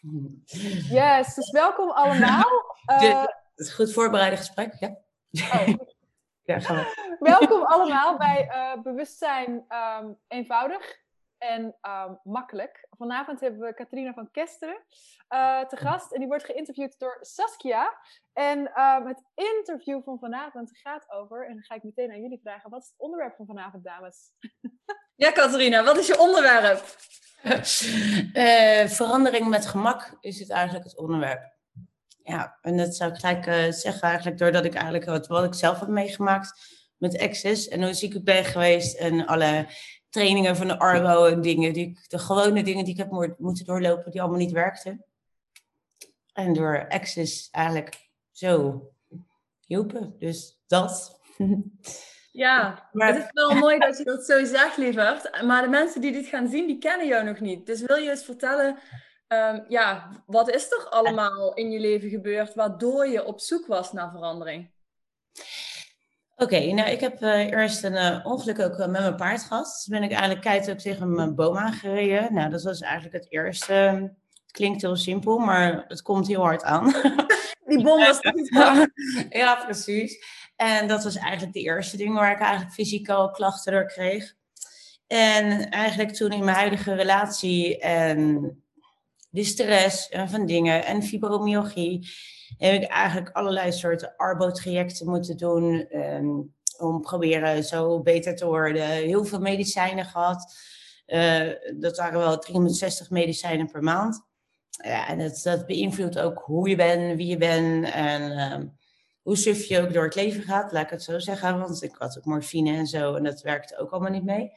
Yes, dus welkom allemaal. Uh, het goed voorbereide gesprek, ja. Oh. ja. Welkom allemaal bij uh, Bewustzijn um, Eenvoudig en um, Makkelijk. Vanavond hebben we Katrina van Kesteren uh, te gast en die wordt geïnterviewd door Saskia. En um, het interview van vanavond gaat over, en dan ga ik meteen aan jullie vragen, wat is het onderwerp van vanavond, dames? ja, Katrina, wat is je onderwerp? Uh, verandering met gemak is het eigenlijk het onderwerp. Ja, en dat zou ik gelijk uh, zeggen eigenlijk doordat ik eigenlijk wat, wat ik zelf heb meegemaakt met Access en hoe ziek ik ben geweest en alle trainingen van de Arbo en dingen, die, de gewone dingen die ik heb moeten doorlopen, die allemaal niet werkten. En door Access eigenlijk zo hielpen. Dus dat. Ja, maar... het is wel mooi dat je dat zo zegt, lieverd. Maar de mensen die dit gaan zien, die kennen jou nog niet. Dus wil je eens vertellen, um, ja, wat is er allemaal in je leven gebeurd waardoor je op zoek was naar verandering? Oké, nou ik heb uh, eerst een uh, ongeluk ook uh, met mijn paard gehad. Dus ben ik eigenlijk keihard tegen mijn boom aangereden. Nou, dat was eigenlijk het eerste. Het klinkt heel simpel, maar het komt heel hard aan. Die bom was niet Ja, precies. En dat was eigenlijk de eerste ding waar ik eigenlijk fysieke klachten door kreeg. En eigenlijk toen in mijn huidige relatie en de stress en van dingen en fibromyalgie heb ik eigenlijk allerlei soorten arbo-trajecten moeten doen um, om proberen zo beter te worden. Heel veel medicijnen gehad. Uh, dat waren wel 360 medicijnen per maand. Ja, en dat, dat beïnvloedt ook hoe je bent, wie je bent en um, hoe suf je ook door het leven gaat, laat ik het zo zeggen. Want ik had ook morfine en zo en dat werkte ook allemaal niet mee.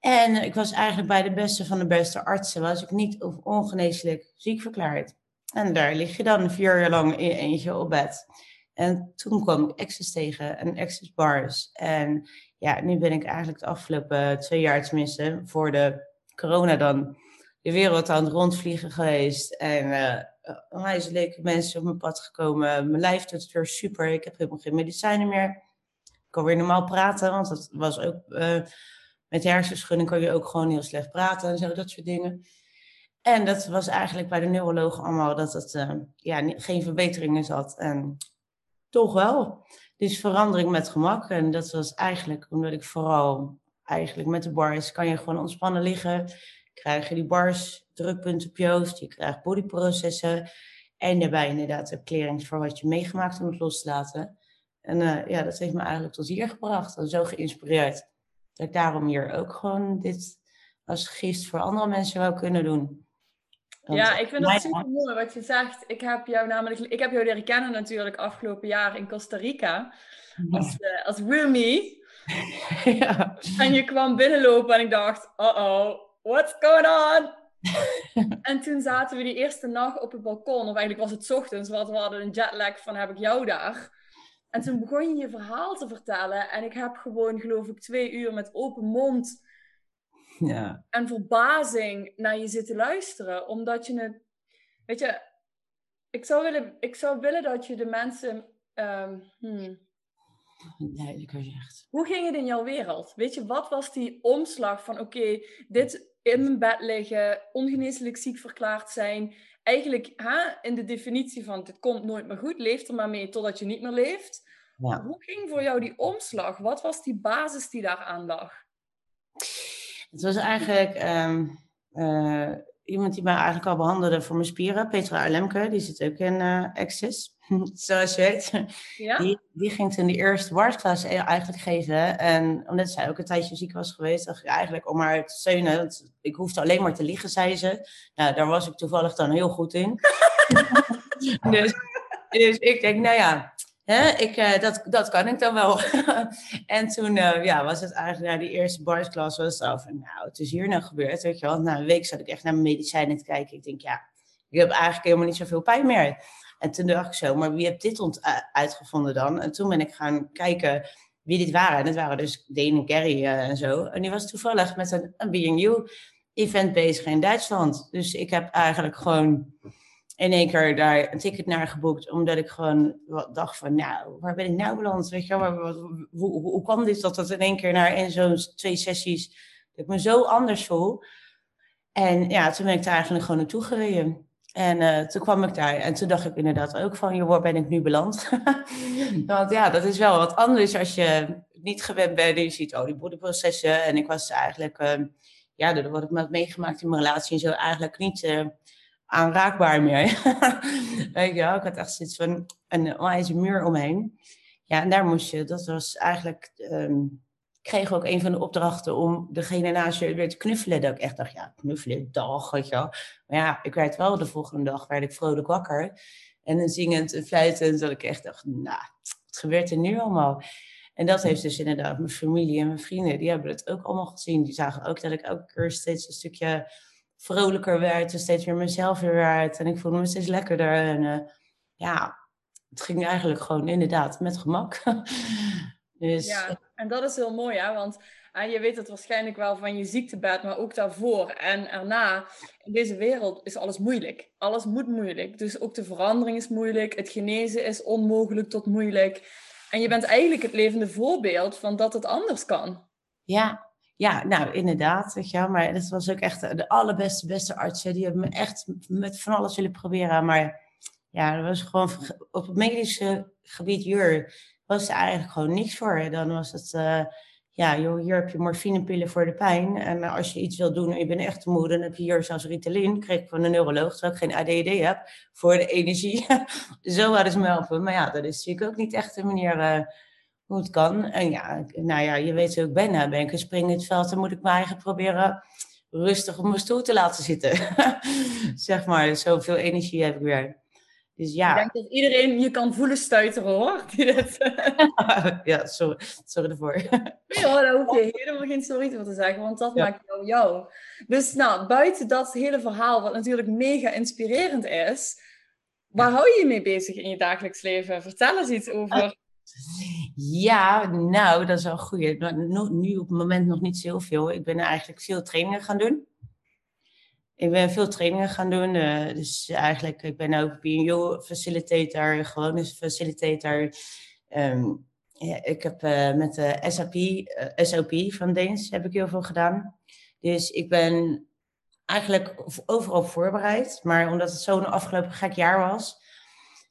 En ik was eigenlijk bij de beste van de beste artsen, was ik niet ongeneeslijk ziek verklaard. En daar lig je dan vier jaar lang in eentje op bed. En toen kwam ik Access tegen en Access Bars. En ja, nu ben ik eigenlijk de afgelopen twee jaar tenminste, voor de corona dan, de wereld aan het rondvliegen geweest. En uh, onwijs leuke mensen op mijn pad gekomen. Mijn lijf doet het weer super. Ik heb helemaal geen medicijnen meer. Ik kan weer normaal praten, want dat was ook... Uh, met hersenschudding kan je ook gewoon heel slecht praten en zo, dat soort dingen. En dat was eigenlijk bij de neurologen allemaal dat het uh, ja, geen verbeteringen zat. En toch wel. Dus verandering met gemak. En dat was eigenlijk omdat ik vooral eigenlijk met de bars kan je gewoon ontspannen liggen. Krijg je die bars, drukpunten op je hoofd. Je krijgt bodyprocessen. En daarbij inderdaad de clearings voor wat je meegemaakt om het los te laten. En uh, ja, dat heeft me eigenlijk tot hier gebracht. En zo geïnspireerd. Dat ik daarom hier ook gewoon dit als gist voor andere mensen wou kunnen doen ja, ik vind dat super mooi wat je zegt. Ik heb jou namelijk, ik heb jou leren kennen natuurlijk afgelopen jaar in Costa Rica als, uh, als roomie. ja. En je kwam binnenlopen en ik dacht, uh-oh, what's going on? en toen zaten we die eerste nacht op het balkon, of eigenlijk was het ochtends, want we hadden een jetlag van heb ik jou daar. En toen begon je je verhaal te vertellen en ik heb gewoon, geloof ik, twee uur met open mond ja. en verbazing naar je zit te luisteren. Omdat je het, weet je, ik zou willen, ik zou willen dat je de mensen. Um, hmm. Duidelijker zegt. Hoe ging het in jouw wereld? Weet je, wat was die omslag van: oké, dit in mijn bed liggen, ongeneeslijk ziek verklaard zijn. Eigenlijk ha, in de definitie van: dit komt nooit meer goed, leef er maar mee totdat je niet meer leeft. Ja. Hoe ging voor jou die omslag? Wat was die basis die daar aan lag? Het was eigenlijk ehm, eh, iemand die mij eigenlijk al behandelde voor mijn spieren. Petra Alemke, die zit ook in uh, Access, zoals je weet. Ja? Die, die ging toen de eerste warsklas e- eigenlijk geven. En omdat zij ook een tijdje ziek was geweest, dacht ik eigenlijk om haar te steunen. Want ik hoefde alleen maar te liggen, zei ze. Nou, daar was ik toevallig dan heel goed in. dus, dus ik denk, nou ja, Hè, ik, uh, dat, dat kan ik dan wel. en toen uh, ja, was het eigenlijk na die eerste barsklas was het over, nou, het is hier nou gebeurd. Weet je wel. Na een week zat ik echt naar mijn medicijnen te kijken. Ik denk, ja, ik heb eigenlijk helemaal niet zoveel pijn meer. En toen dacht ik zo, maar wie heeft dit ont uitgevonden dan? En toen ben ik gaan kijken wie dit waren. En dat waren dus Dane Gary uh, en zo. En die was toevallig met een, een BNU event bezig in Duitsland. Dus ik heb eigenlijk gewoon in één keer daar een ticket naar geboekt, omdat ik gewoon dacht van, nou, waar ben ik nou beland? Weet je wel, hoe, hoe, hoe kwam dit dat dat in één keer naar in zo'n twee sessies, dat ik me zo anders voel? En ja, toen ben ik daar eigenlijk gewoon naartoe gereden. En uh, toen kwam ik daar en toen dacht ik inderdaad ook van, joh, waar ben ik nu beland? Want ja, dat is wel wat anders als je niet gewend bent en je ziet, oh, die bodyprocessen. En ik was eigenlijk, uh, ja, door wat ik me had meegemaakt in mijn relatie en zo, eigenlijk niet uh, aanraakbaar meer. Weet je wel, ik had echt zoiets van een onwijs muur omheen. Ja, en daar moest je, dat was eigenlijk, um, kreeg ook een van de opdrachten om degene naast je weer te knuffelen. Dat ik echt dacht, ja, knuffelen, dag, weet je wel. Maar ja, ik werd wel de volgende dag, werd ik vrolijk wakker. En dan zingend en fluitend, dat ik echt dacht, nou, wat gebeurt er nu allemaal? En dat heeft dus inderdaad mijn familie en mijn vrienden, die hebben het ook allemaal gezien. Die zagen ook dat ik elke keer steeds een stukje vrolijker werd en steeds weer mezelf weer werd. En ik voelde me steeds lekkerder. En uh, ja, het ging eigenlijk gewoon inderdaad met gemak. dus, ja, en dat is heel mooi, hè? want je weet het waarschijnlijk wel van je ziektebed, maar ook daarvoor en erna. In deze wereld is alles moeilijk. Alles moet moeilijk. Dus ook de verandering is moeilijk. Het genezen is onmogelijk tot moeilijk. En je bent eigenlijk het levende voorbeeld van dat het anders kan. Ja, ja, nou inderdaad, weet maar dat was ook echt de allerbeste, beste artsen. Die hebben me echt met van alles willen proberen. Maar ja, dat was gewoon op het medische gebied hier was er eigenlijk gewoon niks voor. Dan was het, uh, ja, joh, hier heb je morfinepillen voor de pijn. En als je iets wil doen en je bent echt te moe, dan heb je hier zelfs Ritalin. Kreeg ik van de neuroloog, terwijl ik geen ADD heb, voor de energie. Zo hadden ze me helpen. Maar ja, dat is natuurlijk ook niet echt de manier uh, hoe het kan. En ja, nou ja, je weet hoe ik ben. Ben ik een spring in het veld, dan moet ik me eigenlijk proberen rustig op mijn stoel te laten zitten. zeg maar, zoveel energie heb ik weer. Dus ja. Ik denk dat iedereen je kan voelen stuiteren hoor. ja, sorry, sorry ervoor. Nee hoor, daar hoef je helemaal geen sorry voor te zeggen, want dat maakt jou jou. Dus nou, buiten dat hele verhaal, wat natuurlijk mega inspirerend is, waar hou je je mee bezig in je dagelijks leven? Vertel eens iets over. Ja, nou, dat is wel goed. Nu op het moment nog niet zoveel. Ik ben eigenlijk veel trainingen gaan doen ik ben veel trainingen gaan doen. Uh, dus eigenlijk, ik ben ook BNO facilitator, gewone facilitator. Ja, ik heb uh, met de SAP, uh, SOP van Deens heb ik heel veel gedaan. Dus ik ben eigenlijk overal voorbereid. Maar omdat het zo'n afgelopen gek jaar was.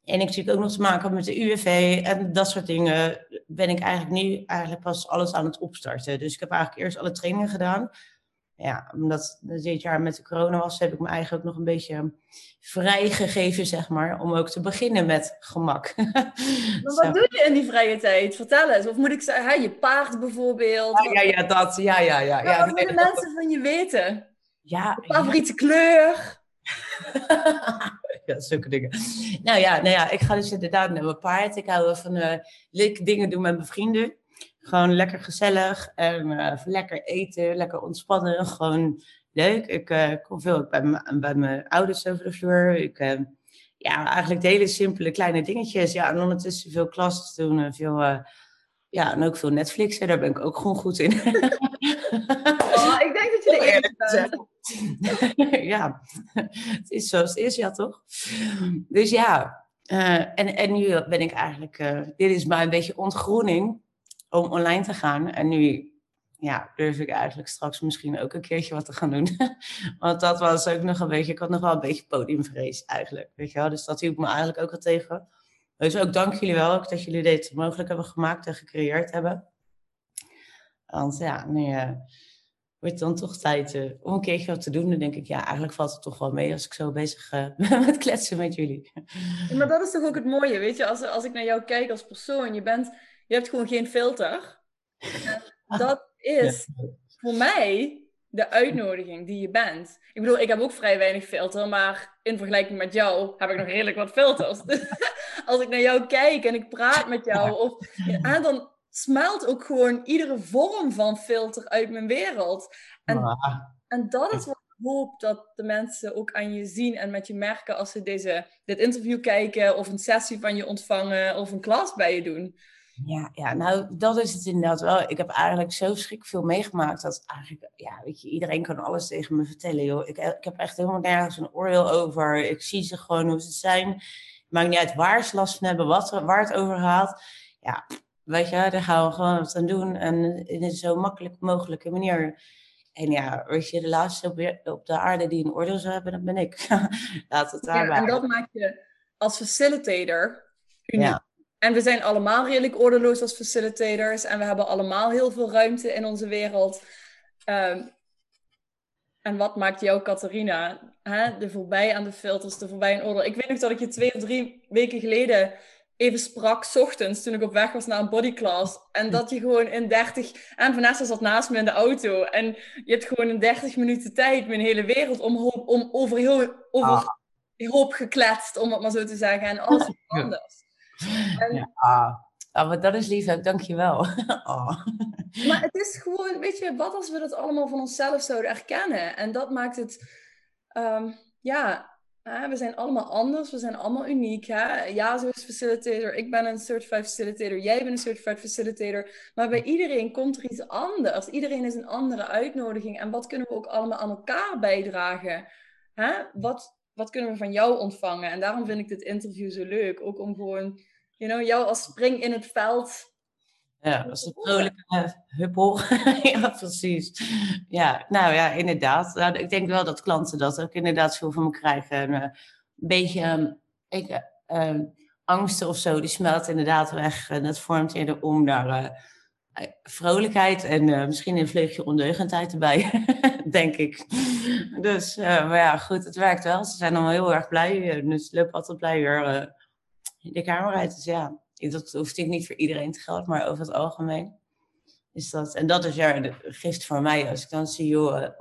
En ik natuurlijk ook nog te maken met de UWV en dat soort dingen. Ben ik eigenlijk nu eigenlijk pas alles aan het opstarten. Dus ik heb eigenlijk eerst alle trainingen gedaan ja, omdat dit jaar met de corona was, heb ik me eigenlijk ook nog een beetje vrijgegeven, zeg maar, om ook te beginnen met gemak. wat doe je in die vrije tijd? Vertel eens. Of moet ik zeggen, je paard bijvoorbeeld? Ja, ja, ja, dat. Ja, ja, ja. ja wat willen mensen van je weten? Ja. favoriete kleur? ja, zulke dingen. Nou ja, nou ja, ik ga dus inderdaad naar mijn paard. Ik hou van uh, leuke dingen doen met mijn vrienden. Gewoon lekker gezellig en uh, lekker eten, lekker ontspannen. Gewoon leuk. Ik uh, kom veel bij, bij mijn ouders over de vloer. Ik, uh, ja, eigenlijk de hele simpele kleine dingetjes. Ja, en ondertussen veel klas doen, veel, ja, en ook veel Netflixen. Daar ben ik ook gewoon goed in. oh, ik denk dat je de eerste bent. ja, het is zoals het is, ja toch? Dus ja, en, en nu ben ik eigenlijk, dit is maar een beetje ontgroening om online te gaan. En nu ja, durf ik eigenlijk straks misschien ook een keertje wat te gaan doen. Want dat was ook nog een beetje, ik had nog wel een beetje podiumvrees eigenlijk. Weet je wel? Dus dat hielp me eigenlijk ook wel tegen. Dus ook dank jullie wel ook dat jullie dit mogelijk hebben gemaakt en gecreëerd hebben. Want ja, nu uh, wordt dan toch tijd uh, om een keertje wat te doen. Dan denk ik, ja, eigenlijk valt het toch wel mee als ik zo bezig ben met kletsen met jullie. maar dat is toch ook het mooie, weet je? Als, als ik naar jou kijk als persoon, je bent je hebt gewoon geen filter. dat is voor mij de uitnodiging die je bent. Ik bedoel, ik heb ook vrij weinig filter, maar in vergelijking met jou heb ik nog redelijk wat filters. Dus als ik naar jou kijk en ik praat met jou, of, ja, dan smelt ook gewoon iedere vorm van filter uit mijn wereld. En, en dat is wat ik hoop dat de mensen ook aan je zien en met je merken als ze deze, dit interview kijken, of een sessie van je ontvangen, of een klas bij je doen. Ja, ja, nou, dat is het inderdaad wel. Ik heb eigenlijk zo schrik veel meegemaakt dat eigenlijk, ja, weet je, iedereen kan alles tegen me vertellen, joh. Ik, ik heb echt helemaal nergens een oordeel over. Ik zie ze gewoon hoe ze zijn. Maakt niet uit waar ze last van hebben, wat, waar het over gaat. Ja, weet je, daar gaan we gewoon wat aan doen. En in een zo makkelijk mogelijke manier. En ja, weet je, de laatste op, de aarde die een oordeel zou hebben, dat ben ik. Laat het daarbij. Ja, en dat maakt je als facilitator uniek. Ja. En we zijn allemaal redelijk ordeloos als facilitators. En we hebben allemaal heel veel ruimte in onze wereld. Ehm, en wat maakt jou, Catharina, hè, de voorbij aan de filters, de voorbij aan oordeel? Ik weet nog dat ik je twee of drie weken geleden even sprak, s ochtends, toen ik op weg was naar een bodyclass. En dat je gewoon in 30... En Vanessa zat naast me in de auto. En je hebt gewoon in 30 minuten tijd mijn hele wereld om, om over, heel, over ah. hoop gekletst, om het maar zo te zeggen. En alles anders. En, ja. Ah, maar dat is lief, dankjewel. oh. Maar het is gewoon, weet je, wat als we dat allemaal van onszelf zouden erkennen? En dat maakt het, um, ja, we zijn allemaal anders, we zijn allemaal uniek. Hè? Ja, zo is facilitator, ik ben een certified facilitator, jij bent een certified facilitator. Maar bij iedereen komt er iets anders. Iedereen is een andere uitnodiging. En wat kunnen we ook allemaal aan elkaar bijdragen? Hè? Wat, wat kunnen we van jou ontvangen? En daarom vind ik dit interview zo leuk. Ook om gewoon, you know, jou als spring in het veld ja, dat is een vrolijke huppel. ja, precies. Ja, nou ja, inderdaad. Nou, ik denk wel dat klanten dat ook inderdaad veel van me krijgen. En, uh, een beetje ehm, ik, uh, angsten of zo, die smelt inderdaad weg. En dat vormt eerder om naar uh, vrolijkheid en misschien een vleugje ondeugendheid erbij, denk ik. Dus, maar ja, goed, het werkt wel. Ze zijn allemaal heel erg blij. Dus loop altijd blij weer de kamer uit. Dus ja, dat hoeft niet voor iedereen te gelden, maar over het algemeen. Is dat, en dat is ja de gift voor mij. Als ik dan zie hoe,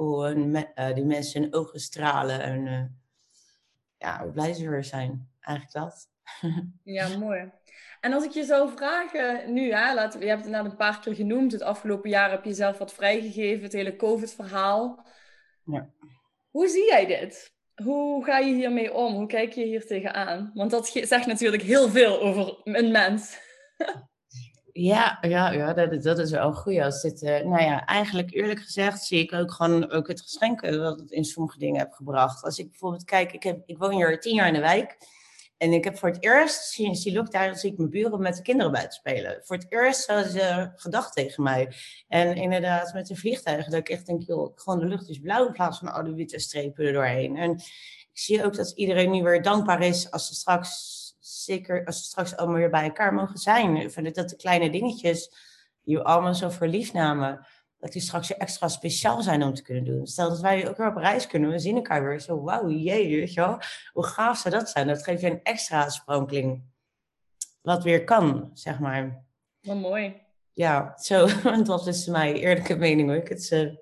uh, die mensen hun ogen stralen en uh, ja, hoe blij ze weer zijn. Eigenlijk dat. ja, mooi. En als ik je zou vragen, nu, hè, laten, je hebt het net een paar keer genoemd. Het afgelopen jaar heb je zelf wat vrijgegeven, het hele COVID-verhaal. Ja. Hoe zie jij dit? Hoe ga je hiermee om? Hoe kijk je hier tegenaan? Want dat zegt natuurlijk heel veel over een mens. Ja, ja, ja dat, dat is wel goed. Als dit, uh, nou ja, eigenlijk eerlijk gezegd zie ik ook gewoon ook het geschenk dat het in sommige dingen heb gebracht. Als ik bijvoorbeeld kijk, ik, heb, ik woon hier tien jaar in de wijk. En ik heb voor het eerst, sinds die lockdown, zie ik mijn buren met de kinderen buiten spelen. Voor het eerst hadden ze gedacht tegen mij. En inderdaad, met de vliegtuigen, dat ik echt denk, joh, gewoon de lucht is blauw in plaats van oude witte strepen er doorheen. En ik zie ook dat iedereen nu weer dankbaar is als ze straks, zeker als ze straks allemaal weer bij elkaar mogen zijn. Dat de kleine dingetjes, die we allemaal zo voor lief namen, dat die straks extra speciaal zijn om te kunnen doen. Stel dat wij ook weer op reis kunnen, we zien elkaar weer zo, wauw, jee, weet je wel. Hoe gaaf zou dat zijn? Dat geeft je een extra sprankeling. Wat weer kan, zeg maar. Wat mooi. Ja, zo, want dat is mijn eerlijke mening, hoe ik het, uh,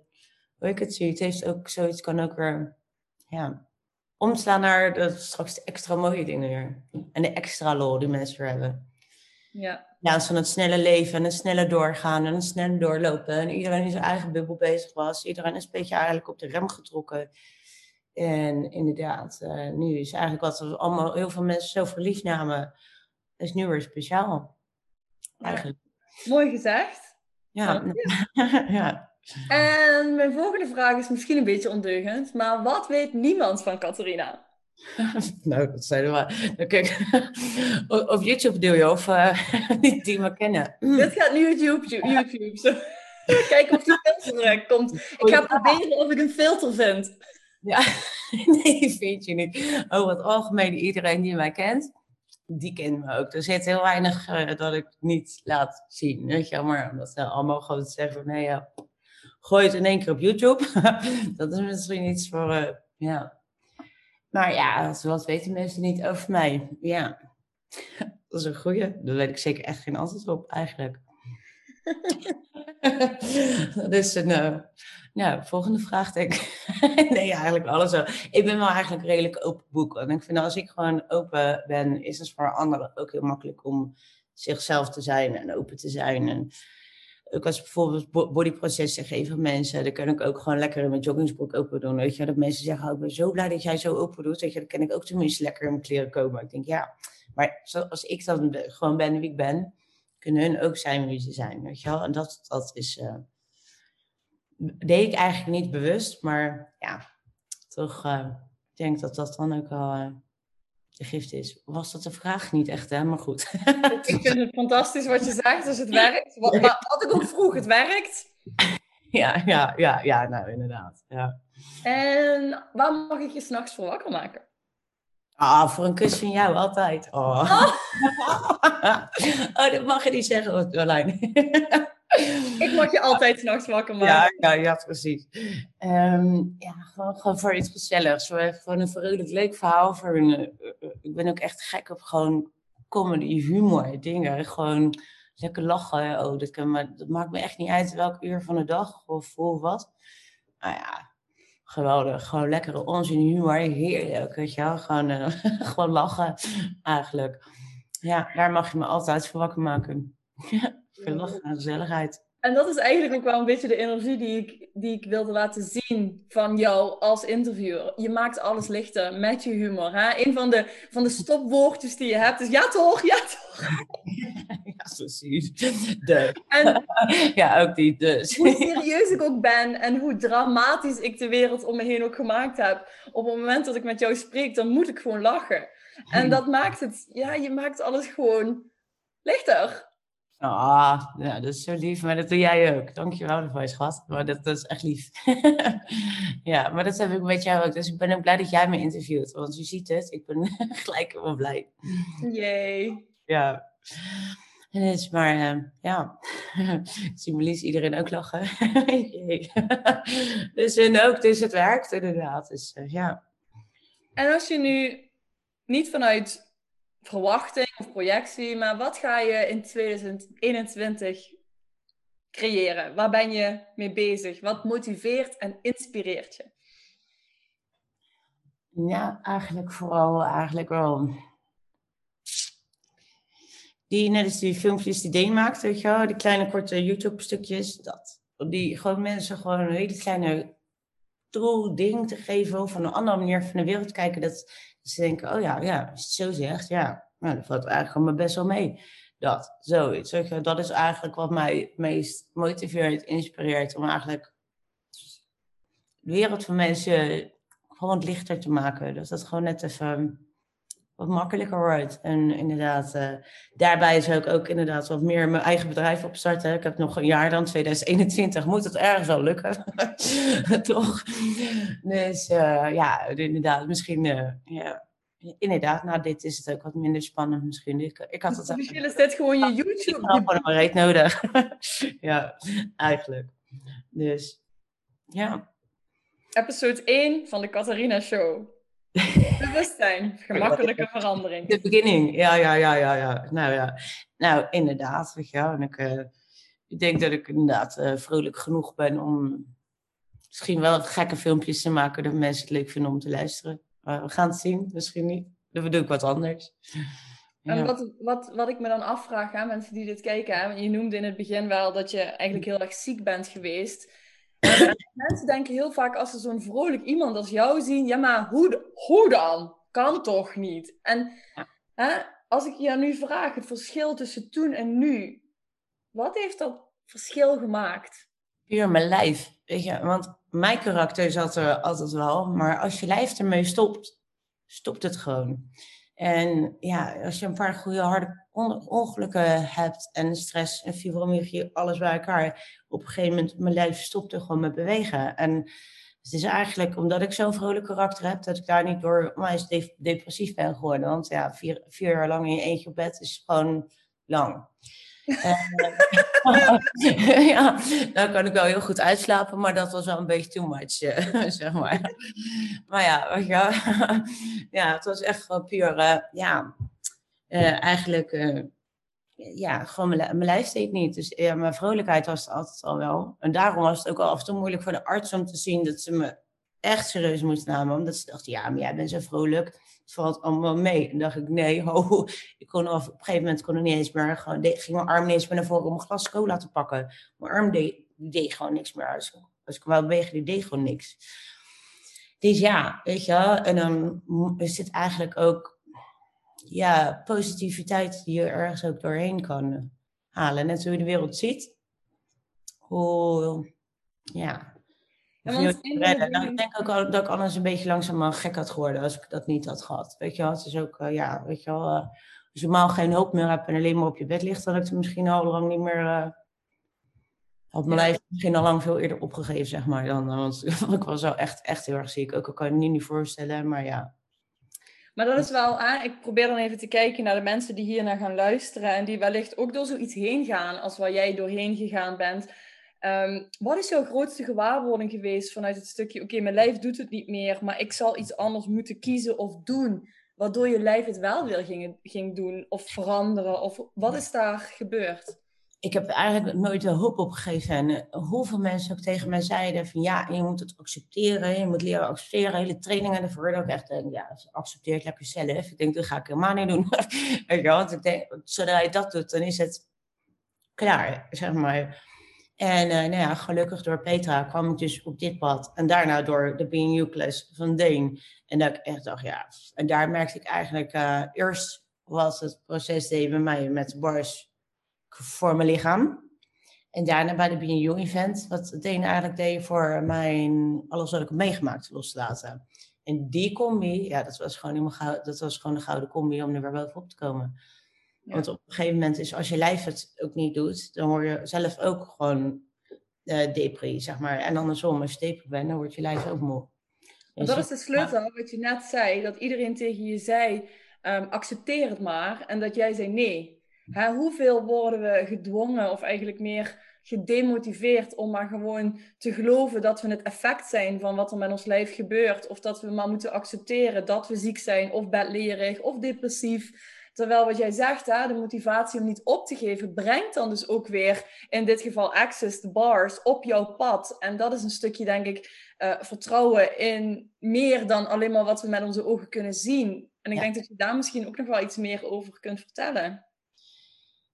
hoe ik het zie. Het heeft ook zoiets, kan ook weer, ja, omslaan naar de, straks de extra mooie dingen weer. En de extra lol die mensen weer hebben. Ja. Van het snelle leven en het snelle doorgaan en het snelle doorlopen. En iedereen in zijn eigen bubbel bezig was. Iedereen is een beetje eigenlijk op de rem getrokken. En inderdaad, uh, nu is eigenlijk wat er allemaal heel veel mensen zo verliefd namen, is nu weer speciaal. Eigenlijk. Mooi gezegd. Ja. ja. En mijn volgende vraag is misschien een beetje ondeugend, maar wat weet niemand van Catharina? nou, dat zijn er maar. Kijk, op YouTube doe je of uh, die me kennen. Mm. Dit gaat nu op YouTube. YouTube Kijk of die filter komt. Ik ga proberen of ik een filter vind. Ja, nee, vind je niet. Over het algemeen, iedereen die mij kent, die kent me ook. Er zit heel weinig uh, dat ik niet laat zien. Weet je, maar omdat ze allemaal gewoon zeggen: nee, ja, gooi het in één keer op YouTube. dat is misschien iets voor, uh, ja maar ja, wat weten mensen niet over mij? Ja, dat is een goeie. Daar weet ik zeker echt geen antwoord op, eigenlijk. dat is een uh, ja, volgende vraag, denk ik. nee, eigenlijk alles zo. Ik ben wel eigenlijk redelijk open boek. En ik vind als ik gewoon open ben, is het voor anderen ook heel makkelijk om zichzelf te zijn en open te zijn. En ook als bijvoorbeeld bodyprocessen geven mensen, dan kan ik ook gewoon lekker in mijn joggingsbroek open doen. Weet je, dat mensen zeggen, oh, ik ben zo blij dat jij zo open doet. Weet je, dan kan ik ook tenminste lekker in mijn kleren komen. Ik denk, ja, maar als ik dan gewoon ben wie ik ben, kunnen hun ook zijn wie ze zijn. Weet je wel? En dat, dat is, uh, deed ik eigenlijk niet bewust, maar ja, toch uh, ik denk dat dat dan ook wel uh, de gift is. Was dat de vraag niet echt, hè? Maar goed. Ik vind het fantastisch wat je zegt, dus het werkt. Wat, wat ik ook vroeg, het werkt. Ja, ja, ja, ja, nou inderdaad. Ja. En waar mag ik je s'nachts voor wakker maken? Ah, voor een kus van jou, altijd. Oh, oh dat mag je niet zeggen, Jolijn. Ik mag je altijd s'nachts wakker maken. Ja, ja, ja precies. Ehm, ja, gewoon, gewoon voor iets gezelligs. Gewoon een vrolijk leuk verhaal. Voor een, uh, ik ben ook echt gek op gewoon comedy, humor, dingen. Gewoon lekker lachen. Oh, dat, kan, maar dat maakt me echt niet uit welk uur van de dag of voor wat. Nou ja, geweldig. Gewoon lekkere onzin humor. Heerlijk, weet je wel. Gewoon, uh, gewoon lachen, eigenlijk. Ja, daar mag je me altijd voor wakker maken. Veel lachen en gezelligheid. En dat is eigenlijk ook wel een beetje de energie die ik, die ik wilde laten zien van jou als interviewer. Je maakt alles lichter met je humor. Hè? Een van de, van de stopwoordjes die je hebt is ja toch, ja toch. Ja, precies. De. En ja, ook die dus. Hoe serieus ik ook ben en hoe dramatisch ik de wereld om me heen ook gemaakt heb. Op het moment dat ik met jou spreek, dan moet ik gewoon lachen. En dat maakt het, ja, je maakt alles gewoon lichter. Ah, ja, dat is zo lief, maar dat doe jij ook. Dankjewel ervoor, schat. Maar dat, dat is echt lief. ja, maar dat heb ik met jou ook. Dus ik ben ook blij dat jij me interviewt. Want je ziet het, ik ben gelijk wel blij. Jee. Ja. Dus, maar uh, ja, iedereen ook lachen. dus en ook, dus het werkt inderdaad. Dus uh, ja. En als je nu niet vanuit verwachting of projectie, maar wat ga je in 2021 creëren? Waar ben je mee bezig? Wat motiveert en inspireert je? Ja, eigenlijk vooral eigenlijk wel. Die, net als die filmpjes die Deen maakt, weet je die kleine korte YouTube-stukjes, dat. Die gewoon mensen gewoon een hele kleine true ding te geven van een andere manier van de wereld kijken. Dat, ze denken, oh ja, ja, het zo zegt, ja, nou, dat valt eigenlijk me best wel mee. Dat, zoiets. Dat is eigenlijk wat mij het meest motiveert, inspireert om eigenlijk de wereld van mensen gewoon lichter te maken. Dus dat gewoon net even wat makkelijker wordt. En inderdaad, uh, daarbij zou ik ook inderdaad wat meer mijn eigen bedrijf opstarten. Ik heb nog een jaar dan, 2021, moet het ergens wel lukken. Toch? Dus uh, ja, inderdaad, misschien, uh, inderdaad, nou dit is het ook wat minder spannend misschien. Ik, ik had het Misschien is dit gewoon je YouTube. Ik heb gewoon een nodig. ja, eigenlijk. Dus, ja. Episode 1 van de Catharina Show. Bewustzijn, gemakkelijke verandering. De beginning, ja, ja, ja, ja, ja. Nou ja, nou inderdaad, weet je wel. En ik, uh, ik denk dat ik inderdaad uh, vrolijk genoeg ben om misschien wel gekke filmpjes te maken dat mensen het leuk vinden om te luisteren. We gaan het zien, misschien niet. Dan doe ik wat anders. En wat, wat, wat ik me dan afvraag aan mensen die dit kijken, hè, je noemde in het begin wel dat je eigenlijk heel erg ziek bent geweest. mensen denken heel vaak als ze zo'n vrolijk iemand als jou zien, ja maar hoe, hoe dan? Kan toch niet? En hè, als ik je nu vraag, het verschil tussen toen en nu, wat heeft dat verschil gemaakt? Puur mijn lijf, weet je, want mijn karakter zat er altijd wel, maar als je lijf ermee stopt, stopt het gewoon. En ja, als je een paar goede harde ongelukken hebt en stress en fibromyalgie, alles bij elkaar, op een gegeven moment mijn lijf stopte gewoon met bewegen. En het is eigenlijk omdat ik zo'n vrolijk karakter heb, dat ik daar niet door maar depressief ben geworden. Want ja, vier, vier jaar lang in je eentje op bed is gewoon lang. ja, dan kan ik wel heel goed uitslapen, maar dat was wel een beetje too much, uh, zeg maar. maar ja, ja, ja, het was echt gewoon puur, uh, ja, eigenlijk, ja, gewoon mijn, mijn lijf deed niet. Dus ja, mijn vrolijkheid was het altijd al wel. En daarom was het ook al af en toe moeilijk voor de arts om te zien dat ze me echt serieus moesten nemen. Omdat ze dachten, ja, maar jij bent zo vrolijk het valt allemaal mee. En dacht ik, nee, ho, ik kon op een gegeven moment kon ik niet eens meer, gewoon, ging mijn arm niet eens meer naar voren om een glas cola te pakken. Mijn arm deed, deed gewoon niks meer. Als, als ik wou bewegen, deed gewoon niks. Dus ja, weet je wel, en dan is dit eigenlijk ook, ja, positiviteit die je ergens ook doorheen kan halen. Net hoe je de wereld ziet. Hoe, ja, nou, ik denk ook dat ik anders een beetje langzaam gek had geworden als ik dat niet had gehad. Weet je wel, het is ook, uh, ja, weet je wel, uh, als je normaal geen hulp meer hebt en alleen maar op je bed ligt, dan had ik er misschien al lang niet meer, uh, had mijn lijf misschien al lang veel eerder opgegeven, zeg maar. Dan, want ik was zo echt, echt heel erg ziek. Ook al kan je het niet voorstellen, maar ja. Maar dat is wel, aan. ik probeer dan even te kijken naar de mensen die hier naar gaan luisteren en die wellicht ook door zoiets heen gaan als waar jij doorheen gegaan bent. Ehm, wat is jouw grootste gewaarwording geweest vanuit het stukje, oké, mijn lijf doet het niet meer, maar ik zal iets anders moeten kiezen of doen, waardoor je lijf het wel weer ging, ging doen of veranderen? Of wat is daar gebeurd? ik heb eigenlijk nooit de hoop opgegeven. En uh, hoeveel mensen ook tegen mij zeiden van ja, je moet het accepteren, je moet leren accepteren. Hele trainingen ervoor. Dat ik echt ja, accepteer het lekker zelf. Ik denk, dat ga ik helemaal niet doen. Want ik denk, zodra je dat doet, dan is het klaar, zeg maar. En uh, nou ja, gelukkig door Petra kwam ik dus op dit pad. En daarna door de BNU-class van Deen. En dat ik echt dacht, ja. En daar merkte ik eigenlijk, uh, eerst was het proces deed bij mij met bars voor mijn lichaam. En daarna bij de BNU-event, wat Deen eigenlijk deed voor mijn, alles wat ik heb meegemaakt los te laten. En die combi, ja, dat was gewoon, helemaal dat was gewoon een gouden combi om er weer bovenop te komen. Want op een gegeven moment is als je lijf het ook niet doet, dan word je zelf ook gewoon uh, depri, zeg maar. En andersom, als je depri bent, dan wordt je lijf ook moe. Dus dat is de sleutel, wat je net zei, dat iedereen tegen je zei, um, accepteer het maar. En dat jij zei nee. Hè, hoeveel worden we gedwongen of eigenlijk meer gedemotiveerd om maar gewoon te geloven dat we het effect zijn van wat er met ons lijf gebeurt. Of dat we maar moeten accepteren dat we ziek zijn of bedlerig of depressief. Terwijl wat jij zegt, hè, de motivatie om niet op te geven, brengt dan dus ook weer, in dit geval access the bars, op jouw pad. En dat is een stukje, denk ik, uh, vertrouwen in meer dan alleen maar wat we met onze ogen kunnen zien. En ik denk dat je daar misschien ook nog wel iets meer over kunt vertellen.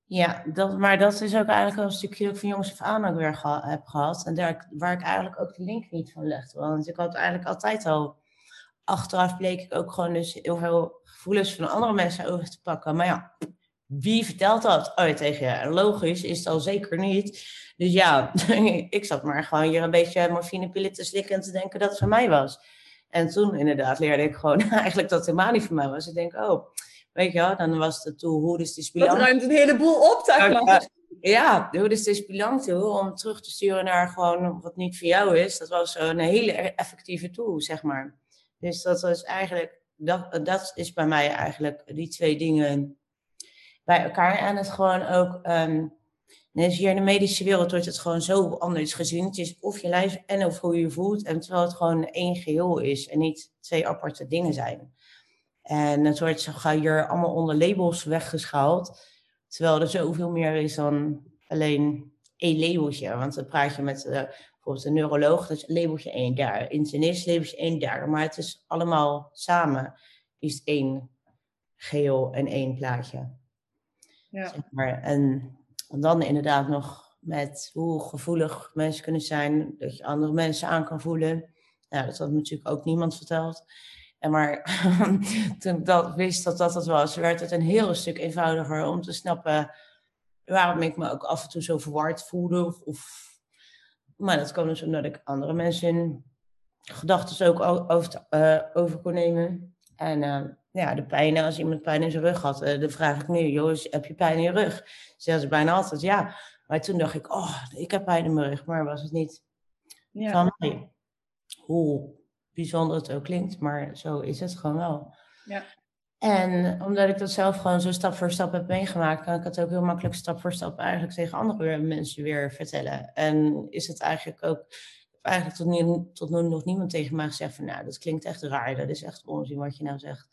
Ja, dat, maar dat is ook eigenlijk een stukje dat ik van jongens af aan ook weer heb gehad. En daar, waar ik eigenlijk ook de link niet van legde. Want ik had eigenlijk altijd al, achteraf bleek ik ook gewoon dus heel veel gevoelens van andere mensen over te pakken. Maar ja, wie vertelt dat ooit tegen je? Logisch is het al zeker niet. Dus ja, ik zat maar gewoon hier een beetje morfinepillen te slikken en te denken dat het van mij was. En toen inderdaad leerde ik gewoon eigenlijk dat het helemaal niet van mij was. Ik denk, oh, Weet je wel, dan was het toe, hoe is die Dat ruimt een heleboel op, zeg maar. Ja, hoe is de bilanc toe om terug te sturen naar gewoon wat niet voor jou is. Dat was een hele effectieve tool, zeg maar. Dus dat was eigenlijk, dat, dat is bij mij eigenlijk die twee dingen bij elkaar. En het gewoon ook, um, hier in de medische wereld wordt het gewoon zo anders gezien. Het is of je lijf en of hoe je voelt. En terwijl het gewoon één geheel is en niet twee aparte dingen zijn. En het wordt zo ga hier allemaal onder labels weggeschaald. Terwijl er zoveel meer is dan alleen één labeltje. Want dan praat je met uh, bijvoorbeeld een neuroloog, dat is labeltje één daar. Internist, labeltje één daar. Maar het is allemaal samen, is één geheel en één plaatje. Ja. Zeg maar. En dan inderdaad nog met hoe gevoelig mensen kunnen zijn, dat je andere mensen aan kan voelen. Nou, dat had natuurlijk ook niemand verteld. En maar toen ik dat wist dat dat het was, werd het een heel stuk eenvoudiger om te snappen waarom ik me ook af en toe zo verward voelde. Of, maar dat kwam dus omdat ik andere mensen gedachten ook over, uh, over kon nemen. En uh, ja, de pijn, als iemand pijn in zijn rug had, uh, dan vraag ik nu, joh, heb je pijn in je rug? Zeggen ze bijna altijd ja. Maar toen dacht ik, oh, ik heb pijn in mijn rug, maar was het niet ja. van mij? Hoe bijzonder het ook klinkt, maar zo is het gewoon wel. Ja. En omdat ik dat zelf gewoon zo stap voor stap heb meegemaakt, kan ik het ook heel makkelijk stap voor stap eigenlijk tegen andere mensen weer vertellen. En is het eigenlijk ook, eigenlijk tot nu, tot nu nog niemand tegen mij gezegd van, nou, dat klinkt echt raar, dat is echt onzin wat je nou zegt.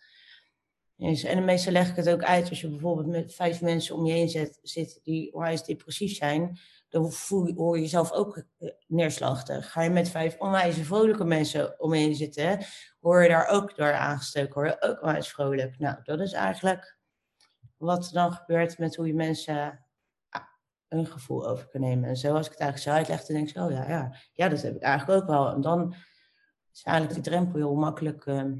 Dus, en de meeste leg ik het ook uit als je bijvoorbeeld met vijf mensen om je heen zit, zit die onwijs depressief zijn dan voel je, hoor je jezelf ook eh, neerslachtig. Ga je met vijf onwijs vrolijke mensen omheen zitten, hoor je daar ook door aangestoken, hoor je ook onwijs vrolijk. Nou, dat is eigenlijk wat dan gebeurt met hoe je mensen ah, een gevoel over kunnen nemen. En zo als ik het eigenlijk zo uitleg, dan denk ik, oh ja, ja, ja, dat heb ik eigenlijk ook wel. En dan is eigenlijk die drempel heel makkelijk... Ehm,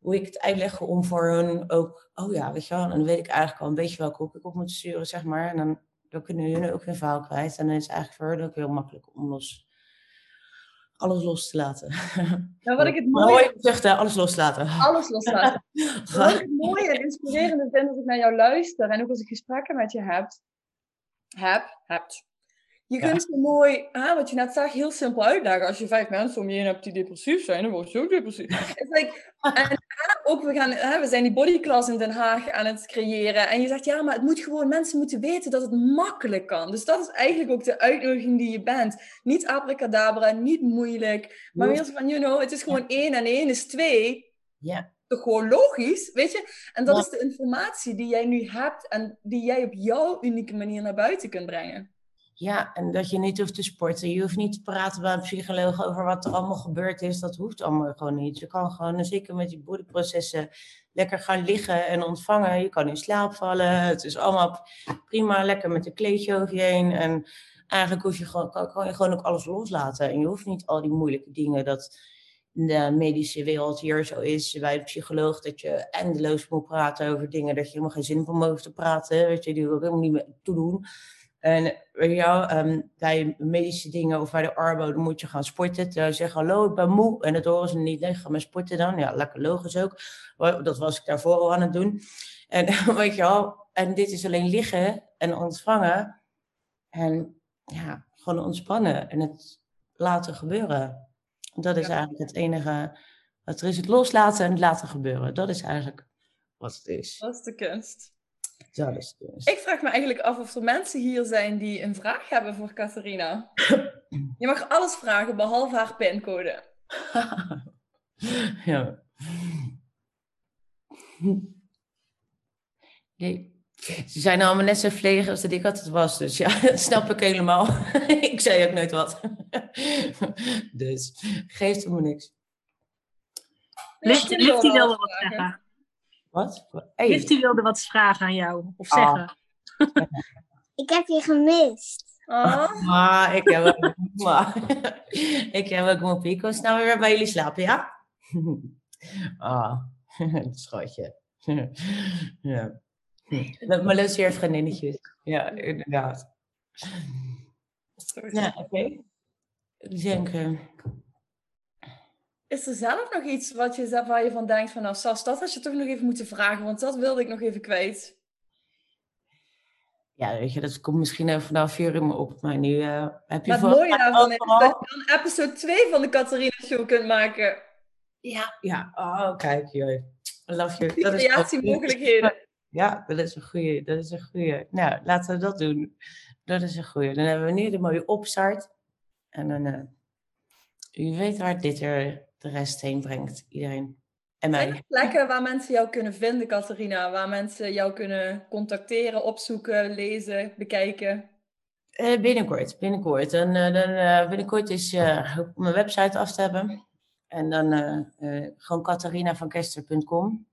hoe ik het uitleg om voor hun ook, oh ja, weet je wel, en dan weet ik eigenlijk al een beetje welke hoek ik op moet sturen, zeg maar. En dan dan kunnen jullie ook hun verhaal kwijt. En dan is het eigenlijk voor hen ook heel makkelijk om los, alles los te laten. Nou, wat ik het mooie... Mooi zegt, alles loslaten. Alles loslaten. wat ik het mooie en inspirerende vind als ik naar jou luister en ook als ik gesprekken met je heb, heb, hebt, Je kunt zo mooi, hè, wat je net zegt, heel simpel uitleggen. Als je vijf mensen om je heen hebt die depressief zijn, dan word je ook depressief. like, en ook, we, gaan, hè, we zijn die bodyclass in Den Haag aan het creëren. En je zegt, ja, maar het moet gewoon, mensen moeten weten dat het makkelijk kan. Dus dat is eigenlijk ook de uitnodiging die je bent. Niet abracadabra, niet moeilijk. Maar meer van, you know, het is gewoon één en één is twee. Ja. Toch gewoon logisch, weet je? En dat is de informatie die jij nu hebt en die jij op jouw unieke manier naar buiten kunt brengen. Ja, en dat je niet hoeft te sporten. Je hoeft niet te praten bij een psycholoog over wat er allemaal gebeurd is. Dat hoeft allemaal gewoon niet. Je kan gewoon, zeker met die boedeprocessen, lekker gaan liggen en ontvangen. Je kan in slaap vallen. Het is allemaal prima, lekker met een kleedje over je heen. En eigenlijk hoef je gewoon, kan, je gewoon ook alles loslaten. En je hoeft niet al die moeilijke dingen dat in de medische wereld hier zo is, bij de psycholoog, dat je eindeloos moet praten over dingen dat je helemaal geen zin van hoeft te praten. Weet je, die wil helemaal niet meer toedoen. En weet je um, bij medische dingen of bij de arbo, dan moet je gaan sporten. Je zegt, hallo, ik ben moe. En dat horen ze niet. Nee, ga maar sporten dan. Ja, lekker logisch ook. Dat was ik daarvoor al aan het doen. En weet je wel, en dit is alleen liggen en ontvangen. En ja, gewoon ontspannen en het laten gebeuren. Dat is eigenlijk het enige wat er is. Het loslaten en het laten gebeuren. Dat is eigenlijk wat het is. Dat is de kunst. Ja. Ik vraag me eigenlijk af of er mensen hier zijn die een vraag hebben voor Catharina. Je mag alles vragen, behalve haar pincode. ja. Nee. Ze zijn allemaal net zo vleeg als dat ik altijd was. Dus ja, dat snap ik helemaal. ik zei ook nooit wat. dus geeft helemaal niks. Lifty wilde wat zeggen. Wat? Hey. Lifty wilde wat vragen aan jou. Of ah. zeggen. ik heb je gemist. Oh. Maar ik heb ook, maar, ik heb ook mijn pico's nou weer bij jullie slapen, ja? Ah, schatje. ja. Mijn leuze vriendinnetjes. Ja, inderdaad. Ja, oké. Okay. Ik denk... Uh... Is er zelf nog iets wat je, waar je van denkt van... Nou, Sas, dat had je toch nog even moeten vragen, want dat wilde ik nog even kwijt. Ja, weet je, dat komt misschien even vanaf vier uur op. Maar nu uh, heb je... Maar het mooie daarvan is dat je dan episode 2 van de Catharina Show kunt maken. Ja, ja. Oh, kijk, joh. I love you. Creatiemogelijkheden. Ja, dat is een goede. Dat is een goede. Nou, laten we dat doen. Dat is een goede. Dan hebben we nu de mooie opstart. En dan, uh, u weet waar dit er de rest heen brengt. Iedereen. En mij. Zijn plekken waar mensen jou kunnen vinden, Catharina? Waar mensen jou kunnen contacteren, opzoeken, lezen, bekijken? Uh, binnenkort, binnenkort. En, uh, dan, uh, binnenkort is op mijn website af te hebben. En dan gewoon catharinavankester.com.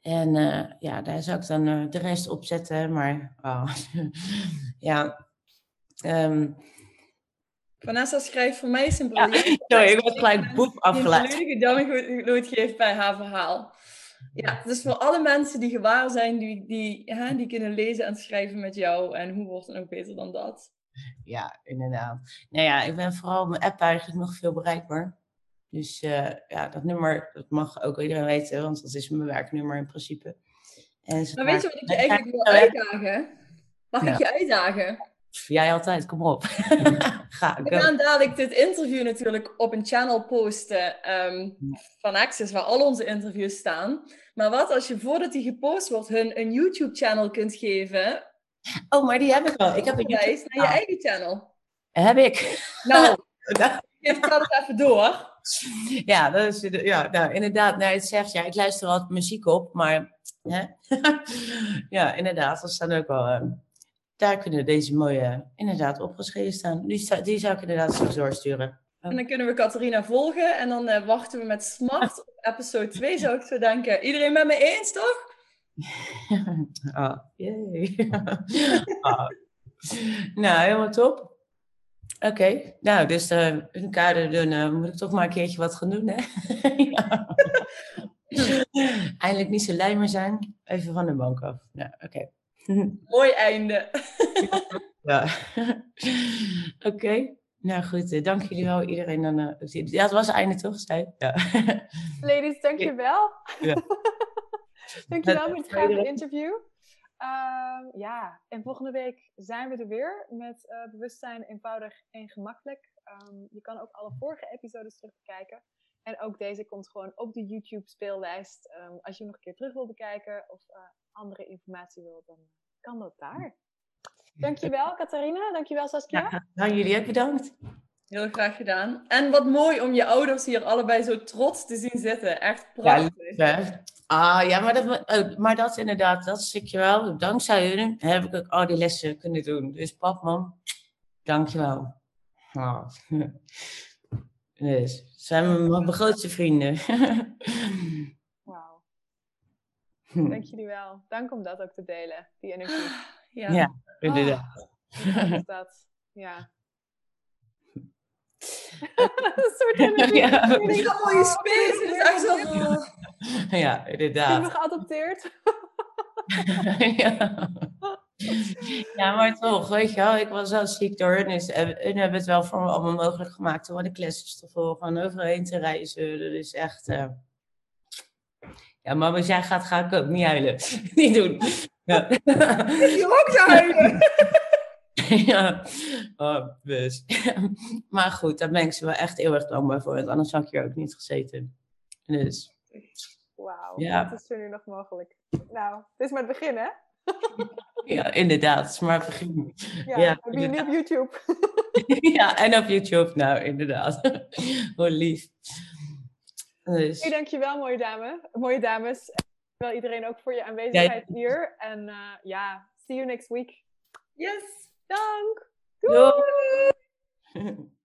En ja, daar zou ik dan de rest op zetten. Maar oh, ja. Um, Vanessa schrijft voor mij is een sorry, ik word gelijk boep afgeleid. Die een nooit geeft bij haar verhaal. Ja, dus voor alle mensen die gewaar zijn, die, die, hè, die kunnen lezen en schrijven met jou. En hoe wordt het nog beter dan dat? Ja, inderdaad. Nou ja, ik ben vooral op mijn app eigenlijk nog veel bereikbaar. Dus uh, ja, dat nummer, dat mag ook iedereen weten, want dat is mijn werknummer in principe. En maar weet je wat ik je eigenlijk wil uitdagen? Mag ik je uitdagen? Jij altijd, kom op. Ga, We gaan dadelijk dit interview natuurlijk op een channel posten um, van Access, waar al onze interviews staan. Maar wat als je voordat die gepost wordt, hun een YouTube-channel kunt geven? Oh, maar die heb ik al. Ik heb een YouTube naar je eigen channel. Heb ik. Nou, geef dat even door. Ja, dat is, ja nou, inderdaad. Nou, het zegt, ja, ik luister altijd muziek op, maar hè? ja, inderdaad, dat staan ook wel. Uh, daar kunnen deze mooie, inderdaad, opgeschreven staan. Die, die zou ik inderdaad zo doorsturen. En dan kunnen we Catharina volgen en dan uh, wachten we met smart op episode 2, zou ik zo denken. Iedereen met me eens, toch? oh, jee. oh. Nou, helemaal top. Oké, nou, dus uh, in het kader doen, uh, moet ik toch maar een keertje wat gaan doen, hè? Eindelijk niet zo lijmer zijn. Even van de bank af. Ja, oké. Mooi einde. ja. oké. Nou goed, uh, dank jullie wel iedereen. Dan, uh, ja, het was het einde toch? Zei? Ja. Ladies, dankjewel. Ja. dankjewel voor het gave interview. Ehm, ja, en volgende week zijn we er weer met eh, bewustzijn eenvoudig en gemakkelijk. Ehm, je kan ook alle vorige episodes terugkijken. En ook deze komt gewoon op de YouTube speellijst. Ehm, als je nog een keer terug wil bekijken of uh, andere informatie wil, dan kan dat daar. Dankjewel, Catharina. Dankjewel, Saskia. Ja, nou, jullie ook bedankt. Heel graag gedaan. En wat mooi om je ouders hier allebei zo trots te zien zitten. Echt prachtig. Ja, ah, ja, maar dat, oh, maar dat inderdaad, dat stuk je wel. Dankzij hun heb ik ook al die lessen kunnen doen. Dus pap, mam, dankjewel. Oh. Dus, zijn mijn grootste vrienden. Wauw. Dank jullie wel. Dank om dat ook te delen, die energie. Ja, ja inderdaad. Oh, is dat? Ja. een soort energie. Ja, ja. mooie space. Het is echt zo... Ja, inderdaad. Ik ben geadopteerd. ja. ja, maar toch, weet je wel, ik was wel ziek door hun. Dus, hun hebben het wel voor me allemaal mogelijk gemaakt om de klasses te volgen en overheen te reizen. Dat is echt... Uh... Ja, maar als jij gaat, ga ik ook niet huilen. niet doen. Ja. Je ook te huilen. ja, oh, dus. maar goed, daar ben ik ze wel echt heel erg dankbaar voor. Want anders had ik hier ook niet gezeten. Dus. Wauw, ja. wat is er nu nog mogelijk? Nou, het is maar het begin, hè? ja, inderdaad. Het is maar het begin. Ja, ja heb je nu op YouTube? ja, en op YouTube, nou, inderdaad. Hoe lief. Dus. Hey, dankjewel, mooie, dame, mooie dames. Wel iedereen ook voor je aanwezigheid hier. En uh, ja, see you next week. Yes. Dank. Doei. Doei.